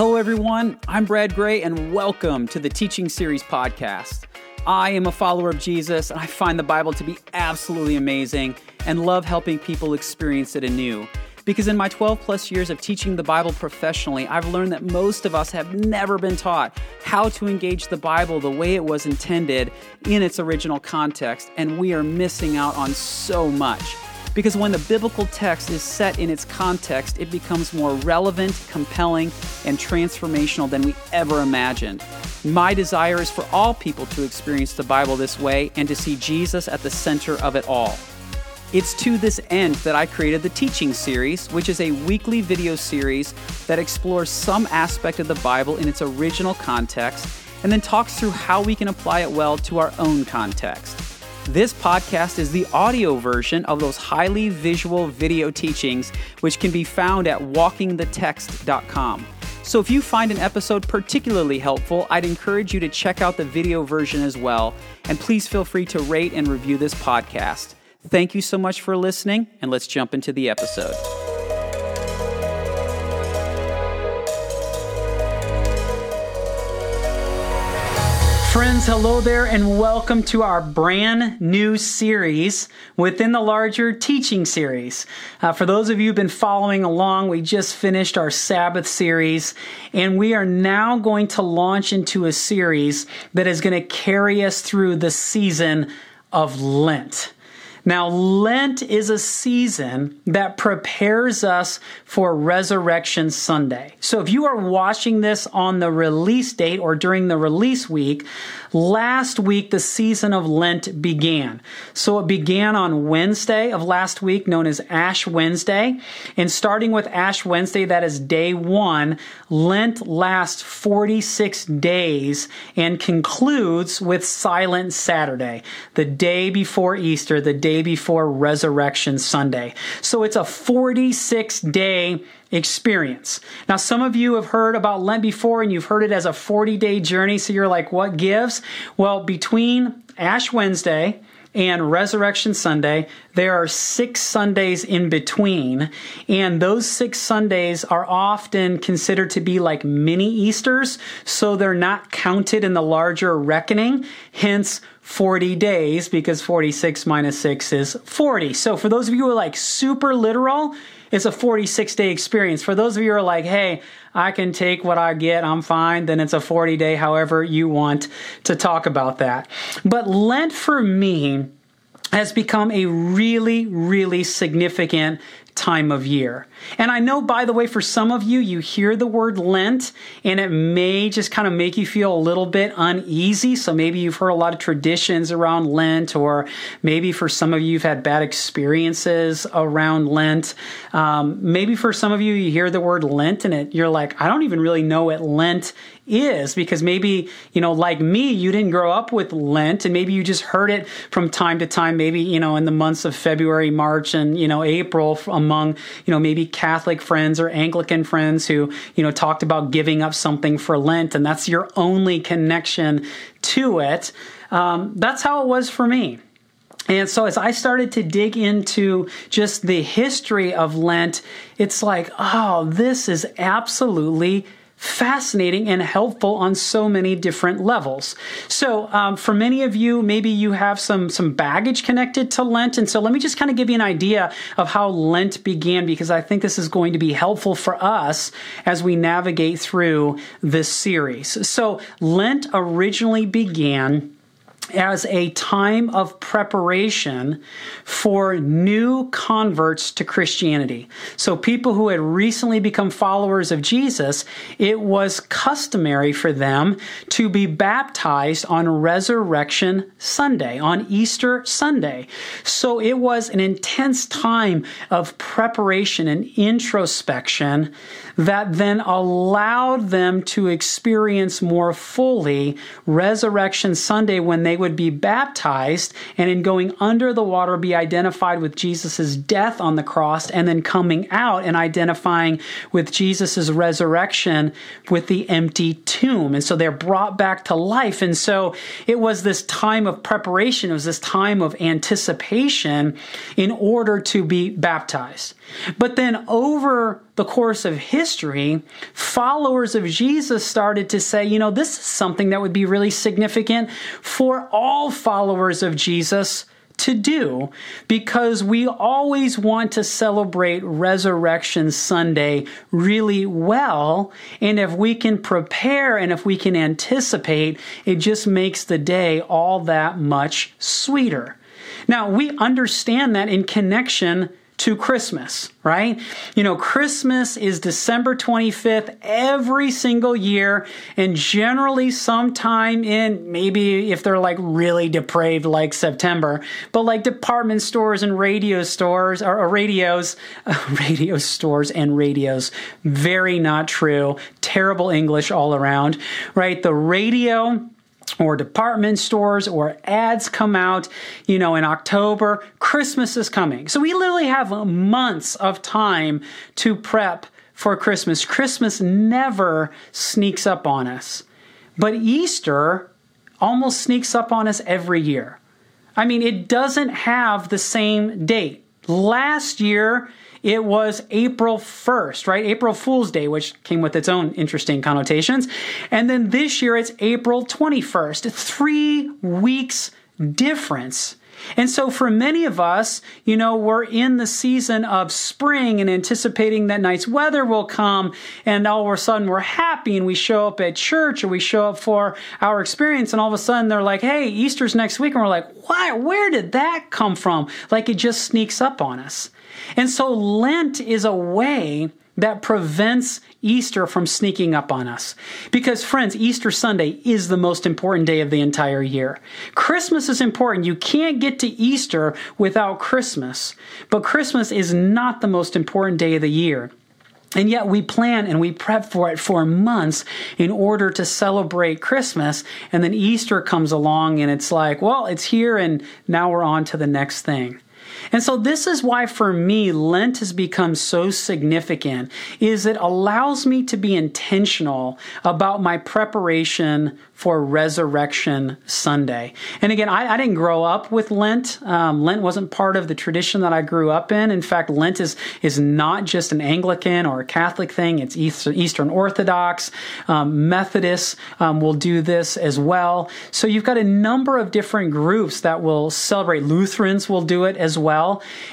Hello, everyone. I'm Brad Gray, and welcome to the Teaching Series podcast. I am a follower of Jesus, and I find the Bible to be absolutely amazing and love helping people experience it anew. Because in my 12 plus years of teaching the Bible professionally, I've learned that most of us have never been taught how to engage the Bible the way it was intended in its original context, and we are missing out on so much. Because when the biblical text is set in its context, it becomes more relevant, compelling, and transformational than we ever imagined. My desire is for all people to experience the Bible this way and to see Jesus at the center of it all. It's to this end that I created the Teaching Series, which is a weekly video series that explores some aspect of the Bible in its original context and then talks through how we can apply it well to our own context. This podcast is the audio version of those highly visual video teachings, which can be found at walkingthetext.com. So if you find an episode particularly helpful, I'd encourage you to check out the video version as well. And please feel free to rate and review this podcast. Thank you so much for listening, and let's jump into the episode. Friends, hello there, and welcome to our brand new series within the larger teaching series. Uh, for those of you who've been following along, we just finished our Sabbath series, and we are now going to launch into a series that is going to carry us through the season of Lent. Now, Lent is a season that prepares us for Resurrection Sunday. So, if you are watching this on the release date or during the release week, last week the season of Lent began. So, it began on Wednesday of last week, known as Ash Wednesday. And starting with Ash Wednesday, that is day one, Lent lasts 46 days and concludes with Silent Saturday, the day before Easter, the day before Resurrection Sunday. So it's a 46 day experience. Now, some of you have heard about Lent before and you've heard it as a 40 day journey. So you're like, what gives? Well, between Ash Wednesday, and Resurrection Sunday. There are six Sundays in between, and those six Sundays are often considered to be like mini Easters, so they're not counted in the larger reckoning. Hence, 40 days because 46 minus 6 is 40. So for those of you who are like super literal, it's a 46 day experience. For those of you who are like, hey, I can take what I get, I'm fine, then it's a 40 day, however you want to talk about that. But Lent for me has become a really, really significant time of year. And I know, by the way, for some of you, you hear the word Lent and it may just kind of make you feel a little bit uneasy. So maybe you've heard a lot of traditions around Lent, or maybe for some of you, you've had bad experiences around Lent. Um, maybe for some of you, you hear the word Lent and it, you're like, I don't even really know what Lent is because maybe, you know, like me, you didn't grow up with Lent and maybe you just heard it from time to time, maybe, you know, in the months of February, March, and, you know, April among, you know, maybe Catholic friends or Anglican friends who, you know, talked about giving up something for Lent and that's your only connection to it. Um, that's how it was for me. And so as I started to dig into just the history of Lent, it's like, oh, this is absolutely fascinating and helpful on so many different levels. So, um, for many of you, maybe you have some some baggage connected to Lent, and so let me just kind of give you an idea of how Lent began, because I think this is going to be helpful for us as we navigate through this series. So, Lent originally began as a time of preparation for new converts to Christianity. So, people who had recently become followers of Jesus, it was customary for them to be baptized on Resurrection Sunday, on Easter Sunday. So, it was an intense time of preparation and introspection that then allowed them to experience more fully Resurrection Sunday when they would be baptized and in going under the water be identified with Jesus' death on the cross and then coming out and identifying with Jesus' resurrection with the empty tomb. And so they're brought back to life. And so it was this time of preparation, it was this time of anticipation in order to be baptized. But then over the course of history, followers of Jesus started to say, you know, this is something that would be really significant for all followers of Jesus to do because we always want to celebrate Resurrection Sunday really well. And if we can prepare and if we can anticipate, it just makes the day all that much sweeter. Now, we understand that in connection to Christmas, right? You know, Christmas is December 25th every single year, and generally sometime in maybe if they're like really depraved, like September, but like department stores and radio stores or, radios, radio stores and radios. Very not true. Terrible English all around, right? The radio or department stores or ads come out, you know, in October, Christmas is coming. So we literally have months of time to prep for Christmas. Christmas never sneaks up on us. But Easter almost sneaks up on us every year. I mean, it doesn't have the same date. Last year, it was April 1st, right? April Fool's Day, which came with its own interesting connotations. And then this year it's April 21st. Three weeks difference. And so for many of us, you know, we're in the season of spring and anticipating that nice weather will come and all of a sudden we're happy and we show up at church or we show up for our experience and all of a sudden they're like, "Hey, Easter's next week." And we're like, "Why? Where did that come from?" Like it just sneaks up on us. And so Lent is a way that prevents Easter from sneaking up on us. Because, friends, Easter Sunday is the most important day of the entire year. Christmas is important. You can't get to Easter without Christmas. But Christmas is not the most important day of the year. And yet we plan and we prep for it for months in order to celebrate Christmas. And then Easter comes along and it's like, well, it's here and now we're on to the next thing. And so this is why for me Lent has become so significant is it allows me to be intentional about my preparation for Resurrection Sunday. And again, I, I didn't grow up with Lent. Um, Lent wasn't part of the tradition that I grew up in. In fact, Lent is is not just an Anglican or a Catholic thing. It's Eastern Orthodox, um, Methodists um, will do this as well. So you've got a number of different groups that will celebrate. Lutherans will do it as well.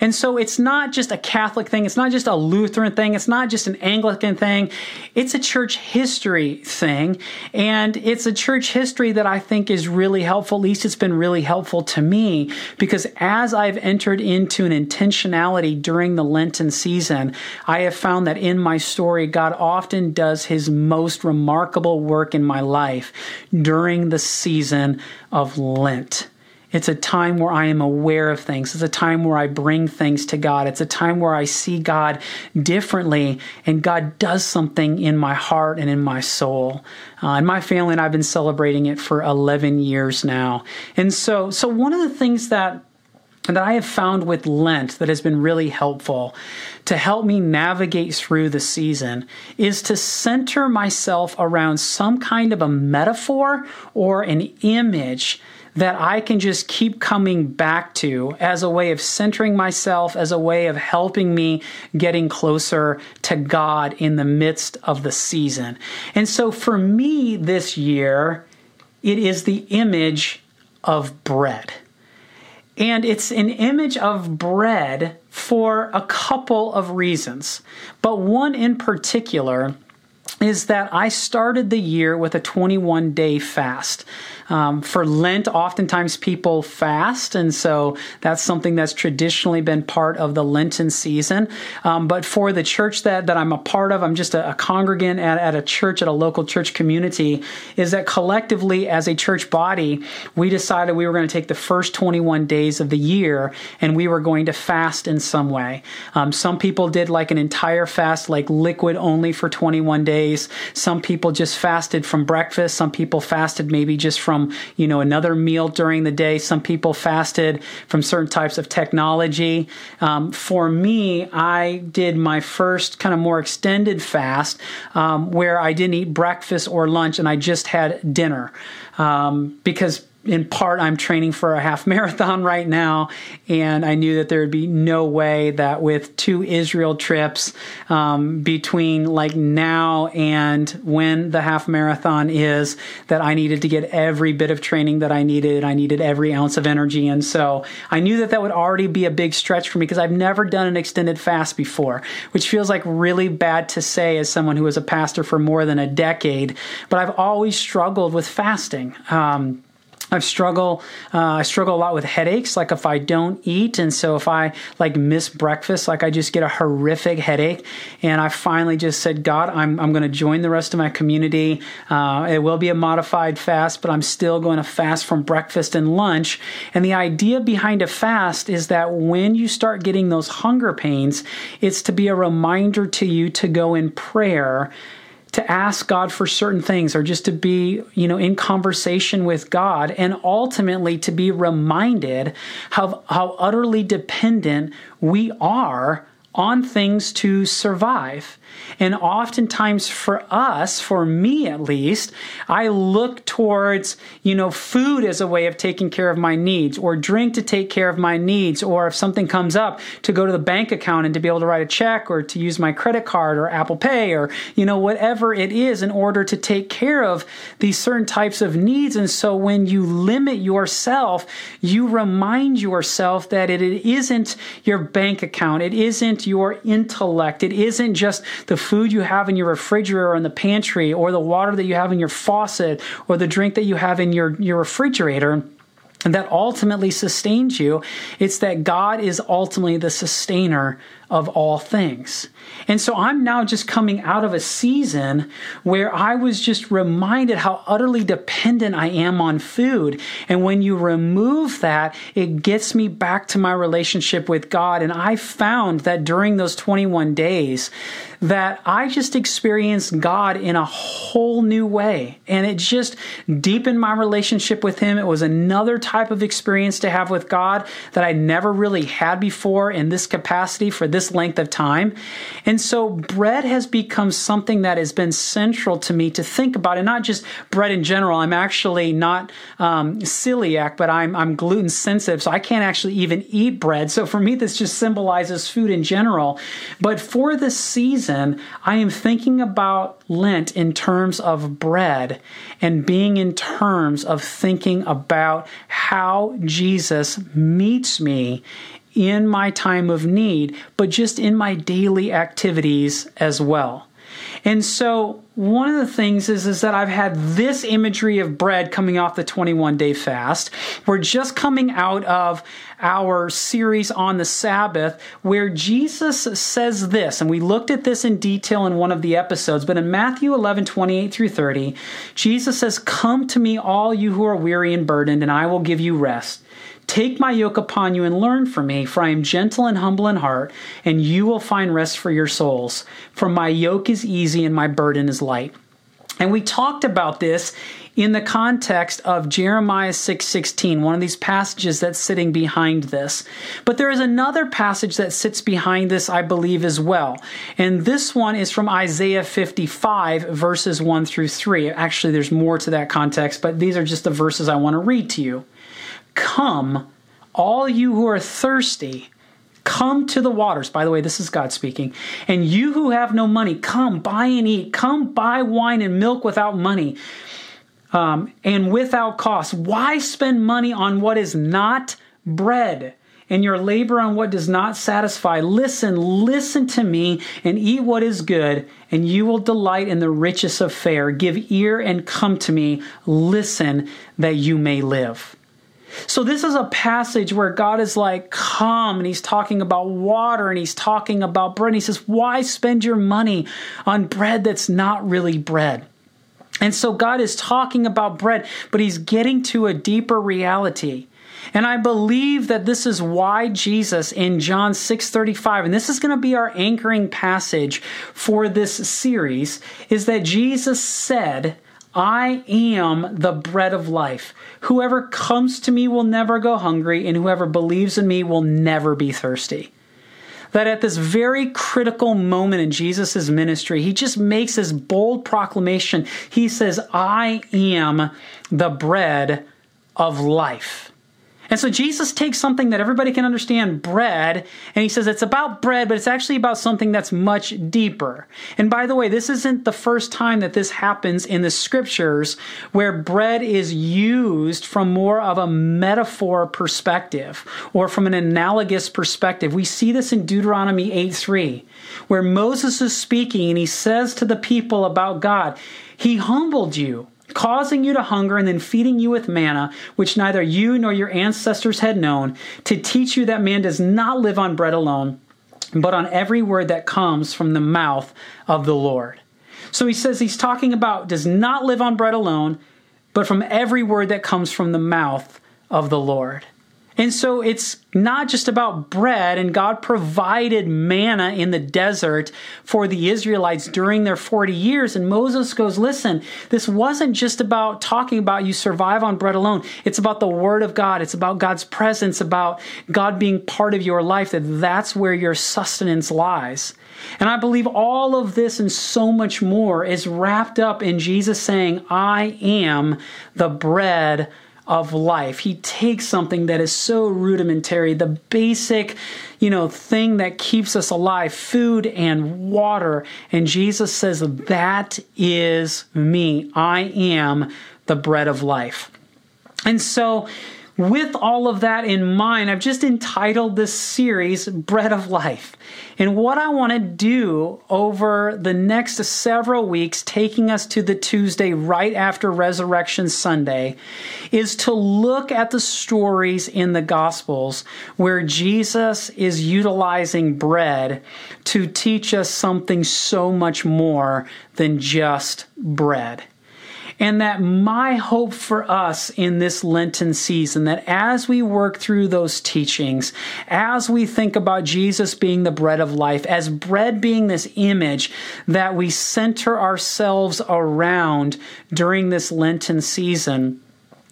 And so it's not just a Catholic thing. It's not just a Lutheran thing. It's not just an Anglican thing. It's a church history thing, and it's a church church history that I think is really helpful. At least it's been really helpful to me because as I've entered into an intentionality during the Lenten season, I have found that in my story, God often does his most remarkable work in my life during the season of Lent. It's a time where I am aware of things. It's a time where I bring things to God. It's a time where I see God differently and God does something in my heart and in my soul. Uh, and my family and I've been celebrating it for 11 years now. And so, so one of the things that that I have found with Lent that has been really helpful to help me navigate through the season is to center myself around some kind of a metaphor or an image that I can just keep coming back to as a way of centering myself, as a way of helping me getting closer to God in the midst of the season. And so for me this year, it is the image of bread. And it's an image of bread for a couple of reasons. But one in particular is that I started the year with a 21 day fast. Um, for Lent, oftentimes people fast, and so that's something that's traditionally been part of the Lenten season. Um, but for the church that, that I'm a part of, I'm just a, a congregant at, at a church, at a local church community, is that collectively as a church body, we decided we were going to take the first 21 days of the year and we were going to fast in some way. Um, some people did like an entire fast, like liquid only for 21 days. Some people just fasted from breakfast. Some people fasted maybe just from from, you know, another meal during the day. Some people fasted from certain types of technology. Um, for me, I did my first kind of more extended fast um, where I didn't eat breakfast or lunch and I just had dinner um, because in part, I'm training for a half marathon right now, and I knew that there would be no way that with two Israel trips um, between like now and when the half marathon is, that I needed to get every bit of training that I needed. I needed every ounce of energy, and so I knew that that would already be a big stretch for me because I've never done an extended fast before, which feels like really bad to say as someone who was a pastor for more than a decade. But I've always struggled with fasting. Um, I struggle. Uh, I struggle a lot with headaches. Like if I don't eat, and so if I like miss breakfast, like I just get a horrific headache. And I finally just said, God, I'm I'm going to join the rest of my community. Uh, it will be a modified fast, but I'm still going to fast from breakfast and lunch. And the idea behind a fast is that when you start getting those hunger pains, it's to be a reminder to you to go in prayer to ask God for certain things or just to be, you know, in conversation with God and ultimately to be reminded how, how utterly dependent we are on things to survive. And oftentimes for us, for me at least, I look towards, you know, food as a way of taking care of my needs or drink to take care of my needs or if something comes up to go to the bank account and to be able to write a check or to use my credit card or Apple Pay or, you know, whatever it is in order to take care of these certain types of needs. And so when you limit yourself, you remind yourself that it, isn't your bank account. It isn't your intellect. It isn't just the food you have in your refrigerator or in the pantry, or the water that you have in your faucet, or the drink that you have in your, your refrigerator that ultimately sustains you. It's that God is ultimately the sustainer of all things. And so I'm now just coming out of a season where I was just reminded how utterly dependent I am on food. And when you remove that, it gets me back to my relationship with God. And I found that during those 21 days, that I just experienced God in a whole new way. And it just deepened my relationship with Him. It was another type of experience to have with God that I never really had before in this capacity for this length of time. And so bread has become something that has been central to me to think about, and not just bread in general. I'm actually not um, celiac, but I'm, I'm gluten sensitive, so I can't actually even eat bread. So for me, this just symbolizes food in general. But for this season, I am thinking about Lent in terms of bread and being in terms of thinking about how Jesus meets me in my time of need, but just in my daily activities as well. And so one of the things is, is that I've had this imagery of bread coming off the 21 day fast. We're just coming out of our series on the Sabbath where Jesus says this, and we looked at this in detail in one of the episodes, but in Matthew 11, 28 through 30, Jesus says, Come to me, all you who are weary and burdened, and I will give you rest. Take my yoke upon you and learn from me, for I am gentle and humble in heart, and you will find rest for your souls. For my yoke is easy and my burden is light. And we talked about this in the context of Jeremiah 6:16, one of these passages that's sitting behind this. But there is another passage that sits behind this, I believe, as well. And this one is from Isaiah 55, verses 1 through 3. Actually, there's more to that context, but these are just the verses I want to read to you. Come, all you who are thirsty, come to the waters. By the way, this is God speaking. And you who have no money, come buy and eat. Come buy wine and milk without money um, and without cost. Why spend money on what is not bread? and your labor on what does not satisfy. Listen, listen to me and eat what is good, and you will delight in the richest of fare. Give ear and come to me. Listen that you may live. So, this is a passage where God is like, come, and he's talking about water and he's talking about bread. And he says, Why spend your money on bread that's not really bread? And so, God is talking about bread, but he's getting to a deeper reality. And I believe that this is why Jesus in John 6:35 and this is going to be our anchoring passage for this series is that Jesus said I am the bread of life. Whoever comes to me will never go hungry, and whoever believes in me will never be thirsty. That at this very critical moment in Jesus' ministry, he just makes this bold proclamation. He says, I am the bread of life. And so Jesus takes something that everybody can understand, bread, and he says it's about bread, but it's actually about something that's much deeper. And by the way, this isn't the first time that this happens in the scriptures where bread is used from more of a metaphor perspective or from an analogous perspective. We see this in Deuteronomy 8 3, where Moses is speaking and he says to the people about God, He humbled you causing you to hunger and then feeding you with manna, which neither you nor your ancestors had known, to teach you that man does not live on bread alone, but on every word that comes from the mouth of the Lord. So he says he's talking about does not live on bread alone, but from every word that comes from the mouth of the Lord. And so it's not just about bread, and God provided manna in the desert for the Israelites during their 40 years. And Moses goes, Listen, this wasn't just about talking about you survive on bread alone. It's about the Word of God. It's about God's presence, about God being part of your life, that that's where your sustenance lies. And I believe all of this and so much more is wrapped up in Jesus saying, I am the bread of life. He takes something that is so rudimentary, the basic, you know, thing that keeps us alive, food and water, and Jesus says, That is me. I am the bread of life. And so, with all of that in mind, I've just entitled this series Bread of Life. And what I want to do over the next several weeks, taking us to the Tuesday right after Resurrection Sunday, is to look at the stories in the Gospels where Jesus is utilizing bread to teach us something so much more than just bread. And that my hope for us in this Lenten season, that as we work through those teachings, as we think about Jesus being the bread of life, as bread being this image that we center ourselves around during this Lenten season,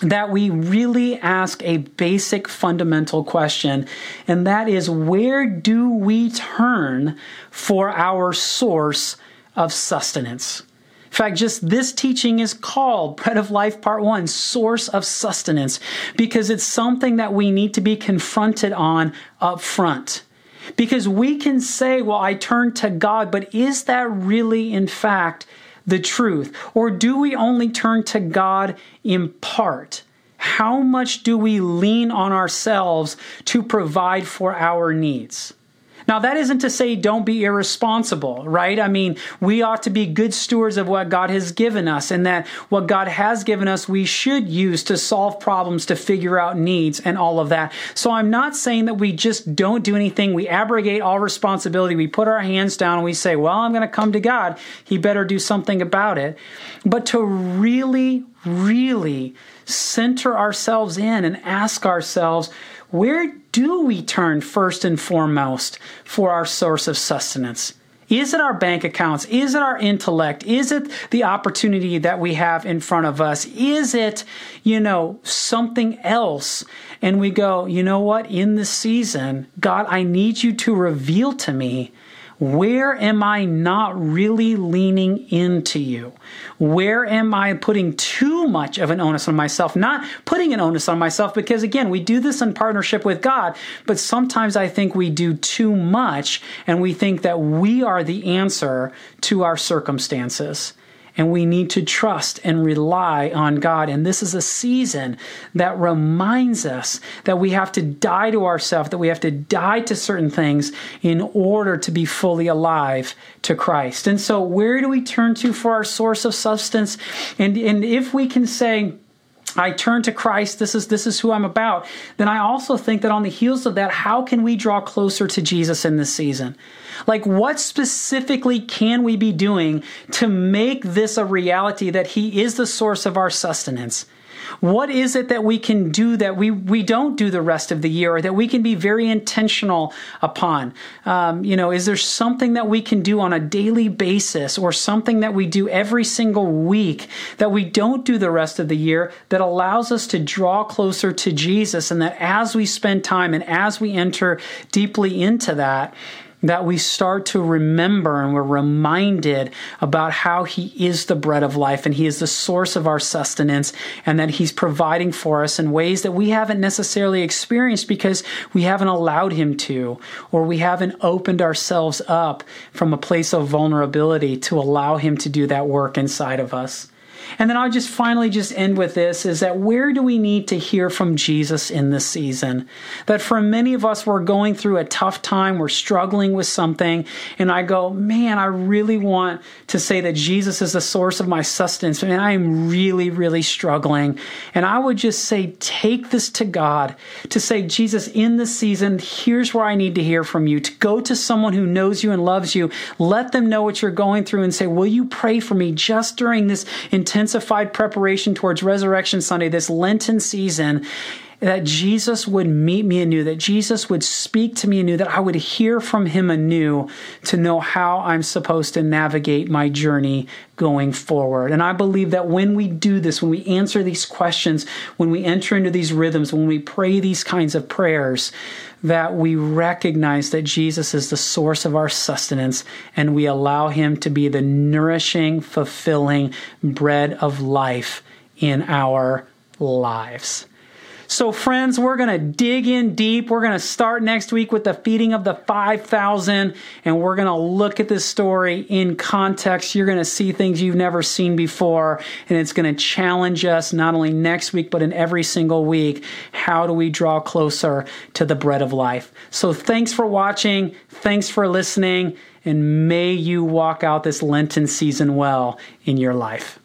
that we really ask a basic fundamental question, and that is where do we turn for our source of sustenance? In fact, just this teaching is called Bread of Life Part 1, Source of Sustenance, because it's something that we need to be confronted on up front. Because we can say, well, I turn to God, but is that really, in fact, the truth? Or do we only turn to God in part? How much do we lean on ourselves to provide for our needs? Now, that isn't to say don't be irresponsible, right? I mean, we ought to be good stewards of what God has given us, and that what God has given us, we should use to solve problems, to figure out needs, and all of that. So, I'm not saying that we just don't do anything. We abrogate all responsibility. We put our hands down and we say, well, I'm going to come to God. He better do something about it. But to really, really center ourselves in and ask ourselves, where do we turn first and foremost for our source of sustenance? Is it our bank accounts? Is it our intellect? Is it the opportunity that we have in front of us? Is it, you know, something else? And we go, you know what? In this season, God, I need you to reveal to me where am I not really leaning into you? Where am I putting too much of an onus on myself? Not putting an onus on myself because, again, we do this in partnership with God, but sometimes I think we do too much and we think that we are the answer to our circumstances and we need to trust and rely on God. And this is a season that reminds us that we have to die to ourselves, that we have to die to certain things in order to be fully alive to Christ. And so, where do we turn to for our source of substance? And, and if we can say, I turn to Christ, this is this is who I'm about, then I also think that on the heels of that, how can we draw closer to Jesus in this season? Like what specifically can we be doing to make this a reality that he is the source of our sustenance? What is it that we can do that we, we don't do the rest of the year or that we can be very intentional upon? Um, you know, is there something that we can do on a daily basis or something that we do every single week that we don't do the rest of the year that allows us to draw closer to Jesus and that as we spend time and as we enter deeply into that, that we start to remember and we're reminded about how He is the bread of life and He is the source of our sustenance and that He's providing for us in ways that we haven't necessarily experienced because we haven't allowed Him to, or we haven't opened ourselves up from a place of vulnerability to allow Him to do that work inside of us. And then I'll just finally just end with this is that where do we need to hear from Jesus in this season? That for many of us, we're going through a tough time, we're struggling with something, and I go, man, I really want to say that Jesus is the source of my sustenance, and I am really, really struggling. And I would just say, take this to God, to say, Jesus, in this season, here's where I need to hear from you, to go to someone who knows you and loves you, let them know what you're going through, and say, will you pray for me just during this intense intensified preparation towards Resurrection Sunday, this Lenten season, that Jesus would meet me anew, that Jesus would speak to me anew, that I would hear from him anew to know how I'm supposed to navigate my journey going forward. And I believe that when we do this, when we answer these questions, when we enter into these rhythms, when we pray these kinds of prayers, that we recognize that Jesus is the source of our sustenance and we allow him to be the nourishing, fulfilling bread of life in our lives. So, friends, we're going to dig in deep. We're going to start next week with the feeding of the 5,000, and we're going to look at this story in context. You're going to see things you've never seen before, and it's going to challenge us not only next week, but in every single week. How do we draw closer to the bread of life? So, thanks for watching. Thanks for listening, and may you walk out this Lenten season well in your life.